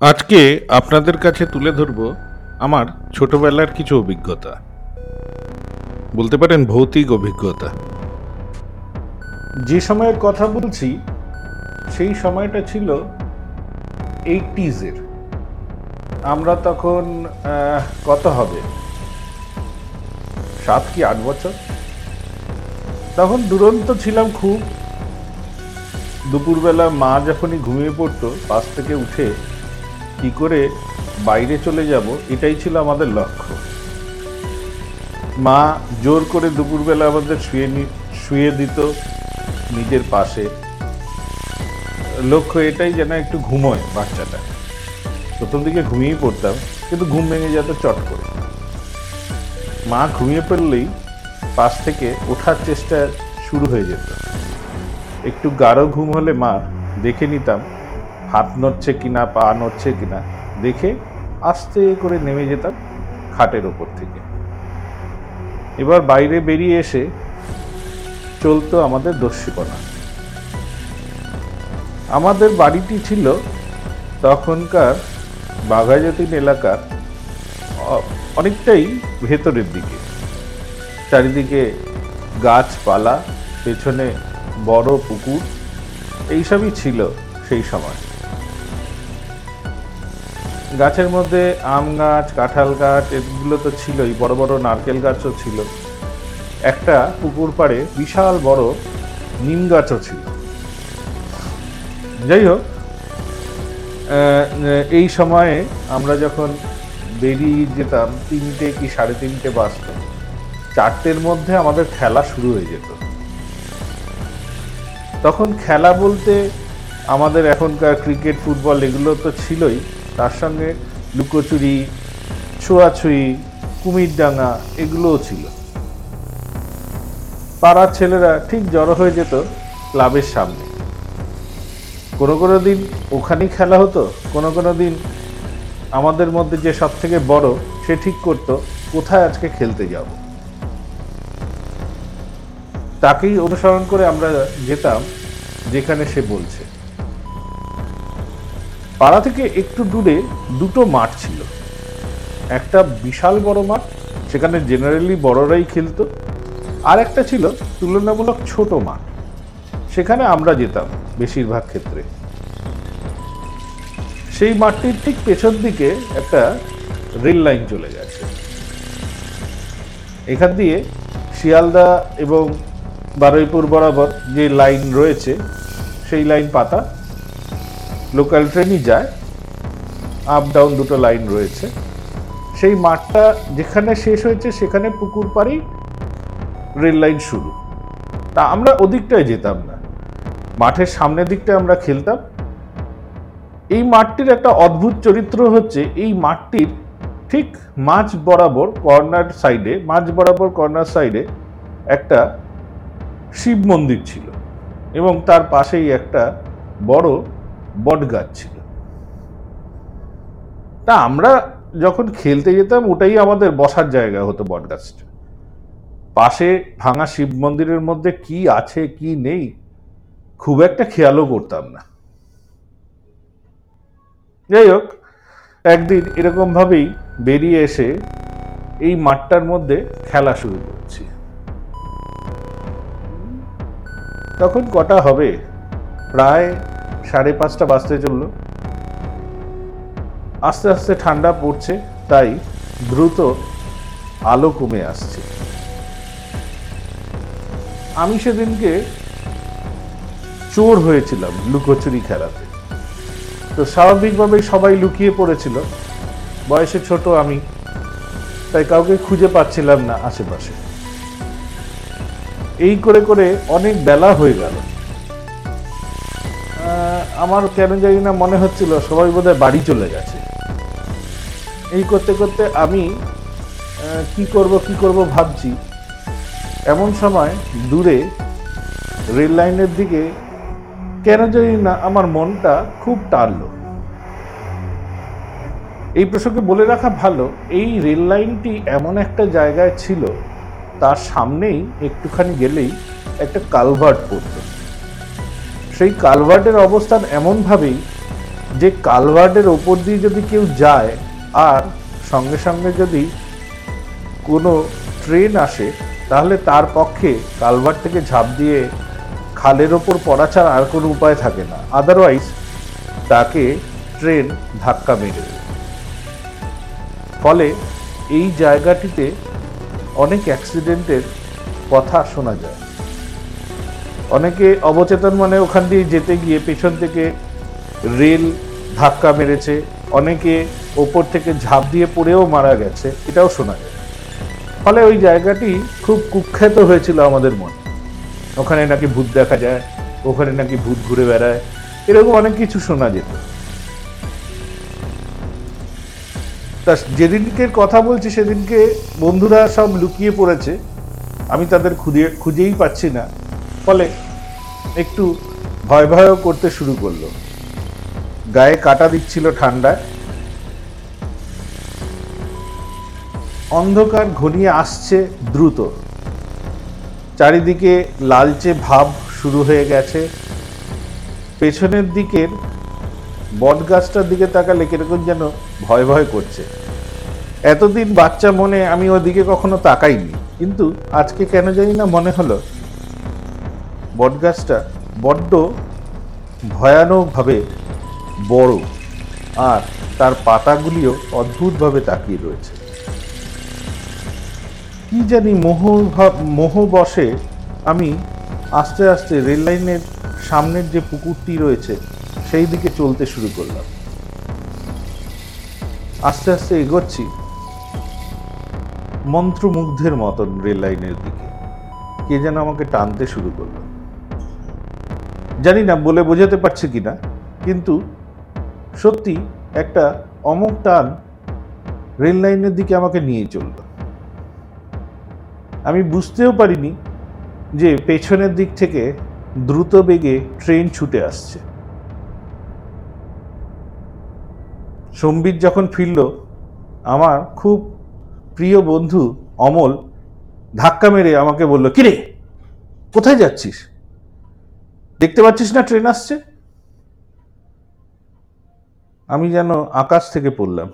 আজকে আপনাদের কাছে তুলে ধরব আমার ছোটবেলার কিছু অভিজ্ঞতা। বলতে পারেন ভৌতিক অভিজ্ঞতা। যে সময়ের কথা বলছি, সেই সময়টা ছিল এইটিজের আমরা তখন কত হবে? সাত কি আট বছর? তখন দুরন্ত ছিলাম খুব। দুপুরবেলা মা যখনই ঘুমিয়ে পড়তো পাশ থেকে উঠে কি করে বাইরে চলে যাব, এটাই ছিল আমাদের লক্ষ্য। মা জোর করে দুপুরবেলা আমাদের শুয়ে শুয়ে দিত নিজের পাশে। লক্ষ্য এটাই যেন একটু ঘুমোয় বাচ্চাটা। প্রথম দিকে ঘুমিয়েই পড়তাম, কিন্তু ঘুম ভেঙে যেত চট করে। মা ঘুমিয়ে পড়লেই পাশ থেকে ওঠার চেষ্টা শুরু হয়ে যেত। একটু গাঢ় ঘুম হলে মা দেখে নিতাম হাত নড়ছে কিনা পা নড়ছে কিনা দেখে আস্তে করে নেমে যেতাম খাটের ওপর থেকে। এবার বাইরে বেরিয়ে এসে চলতো আমাদের দস্যিপনা। আমাদের বাড়িটি ছিল তখনকার বাঘাযতীন এলাকার অনেকটাই ভেতরের দিকে। চারিদিকে গাছপালা, পেছনে বড় পুকুর, এইসবই ছিল সেই সময়। গাছের মধ্যে আম গাছ, কাঁঠাল গাছ, এগুলো তো ছিলই, বড় বড় নারকেল গাছও ছিল। একটা পুকুর পাড়ে বিশাল বড় নিম গাছও ছিল। যাই হোক এই সময়ে আমরা যখন বেরিয়ে যেতাম, তিনটে কি সাড়ে তিনটে বাজতো, চারটের মধ্যে আমাদের খেলা শুরু হয়ে যেত। তখন খেলা বলতে আমাদের এখনকার ক্রিকেট, ফুটবল, এগুলো তো ছিলই তার সঙ্গে লুকোচুরি ছোঁয়াছুঁয়ি কুমিরডাঙ্গা এগুলোও ছিল। পাড়ার ছেলেরা ঠিক জড়ো হয়ে যেত ক্লাবের সামনে। কোনো কোনো দিন ওখানেই খেলা হতো, কোনো কোনো দিন আমাদের মধ্যে যে সব থেকে বড় সে ঠিক করতো, কোথায় আজকে খেলতে যাব। তাকেই অনুসরণ করে আমরা যেতাম যেখানে সে বলছে। পাড়া থেকে একটু দূরে দুটো মাঠ ছিল। একটা বিশাল বড় মাঠ, সেখানে জেনারেলি বড়রাই খেলতো, আর একটা ছিল তুলনামূলক ছোট মাঠ। সেখানে আমরা যেতাম বেশিরভাগ ক্ষেত্রে। সেই মাঠটির ঠিক পেছন দিকে একটা রেল লাইন চলে গেছে। এখান দিয়ে শিয়ালদা এবং বারুইপুর বরাবর যে লাইন রয়েছে, সেই লাইন পাতা লোকাল ট্রেনই যায়। আপ ডাউন দুটো লাইন রয়েছে। সেই মাঠটা যেখানে শেষ হয়েছে সেখানে পুকুর পাড়েই রেল লাইন শুরু। তা আমরা ওদিকটায় যেতাম না। মাঠের সামনের দিকটায় আমরা খেলতাম। এই মাঠটির একটা অদ্ভুত চরিত্র হচ্ছে, এই মাঠটির ঠিক মাঝ বরাবর কর্নার সাইডে মাঝ বরাবর কর্নার সাইডে একটা শিব মন্দির ছিল। এবং তার পাশেই একটা বড় বট গাছ ছিল। তা আমরা যখন খেলতে যেতাম, ওটাই আমাদের বসার জায়গা হতো বট গাছটা পাশে ভাঙা শিব মন্দিরের মধ্যে কি আছে, কি নেই, খুব একটা খেয়ালও করতাম না। যাই হোক, একদিন এরকম ভাবেই বেরিয়ে এসে এই মাঠটার মধ্যে খেলা শুরু করছি। তখন কটা হবে? প্রায় সাড়ে পাঁচটা বাজতে চলল। আস্তে আস্তে ঠান্ডা পড়ছে, তাই দ্রুত আলো কমে আসছে। আমি সেদিনকে চোর হয়েছিলাম লুকোচুরি খেলাতে। তো স্বাভাবিকভাবেই সবাই লুকিয়ে পড়েছিল। বয়সে ছোট আমি, তাই কাউকে খুঁজে পাচ্ছিলাম না আশেপাশে। এই করে করে অনেক বেলা হয়ে গেল। আমার কেন জানি না মনে হচ্ছিল, সবাই বোধহয় বাড়ি চলে গেছে। এই করতে করতে আমি কি করব কি করব ভাবছি, এমন সময় দূরে রেল লাইনের দিকে কেন জানি না আমার মনটা খুব টারল এই প্রসঙ্গে বলে রাখা ভালো, এই রেল লাইনটি এমন একটা জায়গায় ছিল, তার সামনেই একটুখানি গেলেই একটা কালভার্ট পড়তো। সেই কালভার্টের অবস্থান এমনভাবেই যে কালভার্টের ওপর দিয়ে যদি কেউ যায় আর সঙ্গে সঙ্গে যদি কোনো ট্রেন আসে, তাহলে তার পক্ষে কালভার্ট থেকে ঝাঁপ দিয়ে খালের ওপর পড়া ছাড়া আর কোনো উপায় থাকে না। আদারওয়াইজ তাকে ট্রেন ধাক্কা মেরে। ফলে এই জায়গাটিতে অনেক অ্যাক্সিডেন্টের কথা শোনা যায়। অনেকে অবচেতন মানে ওখান দিয়ে যেতে গিয়ে পেছন থেকে রেল ধাক্কা মেরেছে, অনেকে ওপর থেকে ঝাঁপ দিয়ে পড়েও মারা গেছে, এটাও শোনা যায়। ফলে ওই জায়গাটি খুব কুখ্যাত হয়েছিল আমাদের মনে। ওখানে নাকি ভূত দেখা যায়, ওখানে নাকি ভূত ঘুরে বেড়ায়, এরকম অনেক কিছু শোনা যেত। তা যেদিনকে কথা বলছি সেদিনকে বন্ধুরা সব লুকিয়ে পড়েছে, আমি তাদের খুঁজে খুঁজেই পাচ্ছি না। ফলে একটু ভয় ভয়ও করতে শুরু করল। গায়ে কাটা দিচ্ছিল ঠান্ডায়। অন্ধকার ঘনিয়ে আসছে দ্রুত। চারিদিকে লালচে ভাব শুরু হয়ে গেছে। পেছনের দিকের বটগাছটার দিকে তাকালে কীরকম যেন ভয় ভয় করছে। এতদিন বাচ্চা মনে আমি ওদিকে কখনো তাকাইনি। কিন্তু আজকে কেন জানি না মনে হলো বটগাছটা বড্ড ভয়ানকভাবে বড় আর তার পাতাগুলিও অদ্ভুতভাবে তাকিয়ে রয়েছে। কি জানি মোহ মোহ বসে আমি আস্তে আস্তে রেল লাইনের সামনের যে পুকুরটি রয়েছে, সেই দিকে চলতে শুরু করলাম। আস্তে আস্তে এগোচ্ছি মন্ত্রমুগ্ধের মতন রেল লাইনের দিকে। কে যেন আমাকে টানতে শুরু করল। জানি না, বলে বোঝাতে পারছি কিনা, কিন্তু সত্যি একটা অমুক টান রেল লাইনের দিকে আমাকে নিয়ে চলল। আমি বুঝতেও পারিনি যে পেছনের দিক থেকে দ্রুত বেগে ট্রেন ছুটে আসছে। সম্বিত যখন ফিরল, আমার খুব প্রিয় বন্ধু অমল ধাক্কা মেরে আমাকে বলল, কিরে, কোথায় যাচ্ছিস? দেখতে পাচ্ছিস না ট্রেন আসছে? আমি যেন আকাশ থেকে পড়লাম।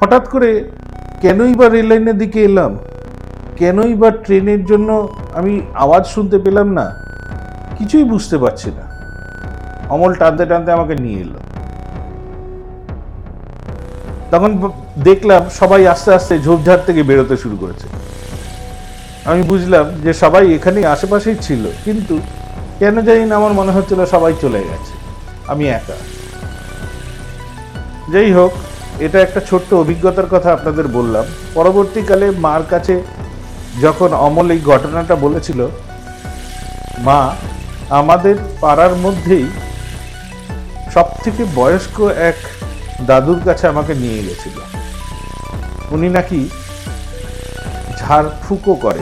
হঠাৎ করে কেনই বা রেল লাইনের দিকে এলাম? কেনই বা ট্রেনের জন্য আমি আওয়াজ শুনতে পেলাম না? কিছুই বুঝতে পারছি না। অমল টানতে টানতে আমাকে নিয়ে এলো। তখন দেখলাম সবাই আস্তে আস্তে ঝোপঝাড় থেকে বেরোতে শুরু করেছে। আমি বুঝলাম যে সবাই এখানেই আশেপাশেই ছিল, কিন্তু কেন জানি না আমার মনে হচ্ছিল সবাই চলে গেছে। আমি একা। যাই হোক, এটা একটা ছোট্ট অভিজ্ঞতার কথা আপনাদের বললাম। পরবর্তীকালে মার কাছে যখন অমল এই ঘটনাটা বলেছিল, মা, আমাদের পাড়ার মধ্যেই সব থেকে বয়স্ক এক দাদুর কাছে আমাকে নিয়ে গেছিল। উনি নাকি ঝাড়ফুঁকো করে।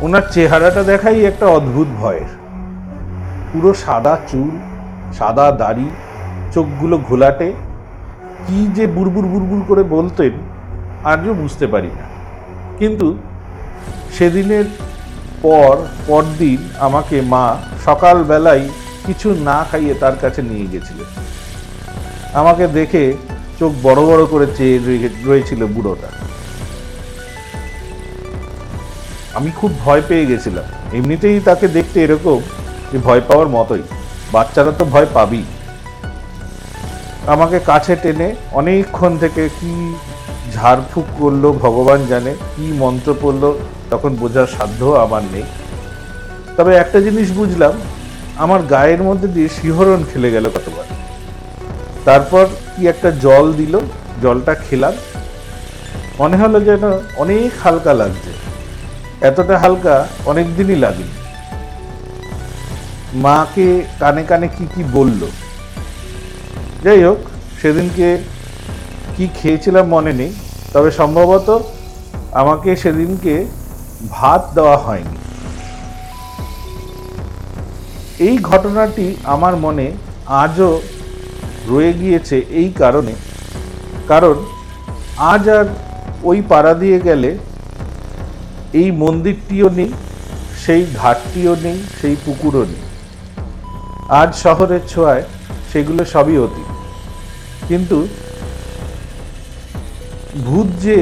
ওনার চেহারাটা দেখাই একটা অদ্ভুত ভয়ের। পুরো সাদা চুল, সাদা দাড়ি, চোখগুলো ঘোলাটে। কি যে বুড়বুড় বুড়বুড় করে বলতেন, আজও বুঝতে পারি না। কিন্তু সেদিনের পর, পরদিন আমাকে মা সকালবেলায় কিছু না খাইয়ে তার কাছে নিয়ে গেছিলেন। আমাকে দেখে চোখ বড় বড় করে চেয়ে রয়ে- রয়েছিল বুড়োটা। আমি খুব ভয় পেয়ে গেছিলাম। এমনিতেই তাকে দেখতে এরকম যে ভয় পাওয়ার মতোই। বাচ্চারা তো ভয় পাবেই। আমাকে কাছে টেনে অনেকক্ষণ থেকে কি ঝাড়ফুঁক করল ভগবান জানে, কি মন্ত্র পড়ল, তখন বোঝার সাধ্য আমার নেই। তবে একটা জিনিস বুঝলাম, আমার গায়ের মধ্যে দিয়ে শিহরণ খেলে গেল কতবার। তারপর কি একটা জল দিল, জলটা খেলাম। মনে হলো যেন অনেক হালকা লাগছে। এতটা হালকা অনেক দিনই লাগেনি মাকে কানে কানে কি কি বলল। যাই হোক, সেদিনকে কি খেয়েছিলাম মনে নেই, তবে সম্ভবত আমাকে সেদিনকে ভাত দেওয়া হয়নি। এই ঘটনাটি আমার মনে আজও রয়ে গিয়েছে এই কারণে, কারণ আজ আর ওই পাড়া দিয়ে গেলে এই মন্দিরটিও নেই, সেই ঘাটটিও নেই, সেই পুকুরও নেই। আজ শহরের ছোঁয়ায় সেগুলো সবই অতীত। কিন্তু ভূত যে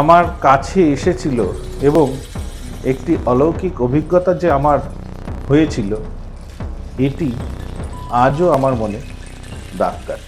আমার কাছে এসেছিল এবং একটি অলৌকিক অভিজ্ঞতা যে আমার হয়েছিল, এটি আজও আমার মনে দাগ কাটে।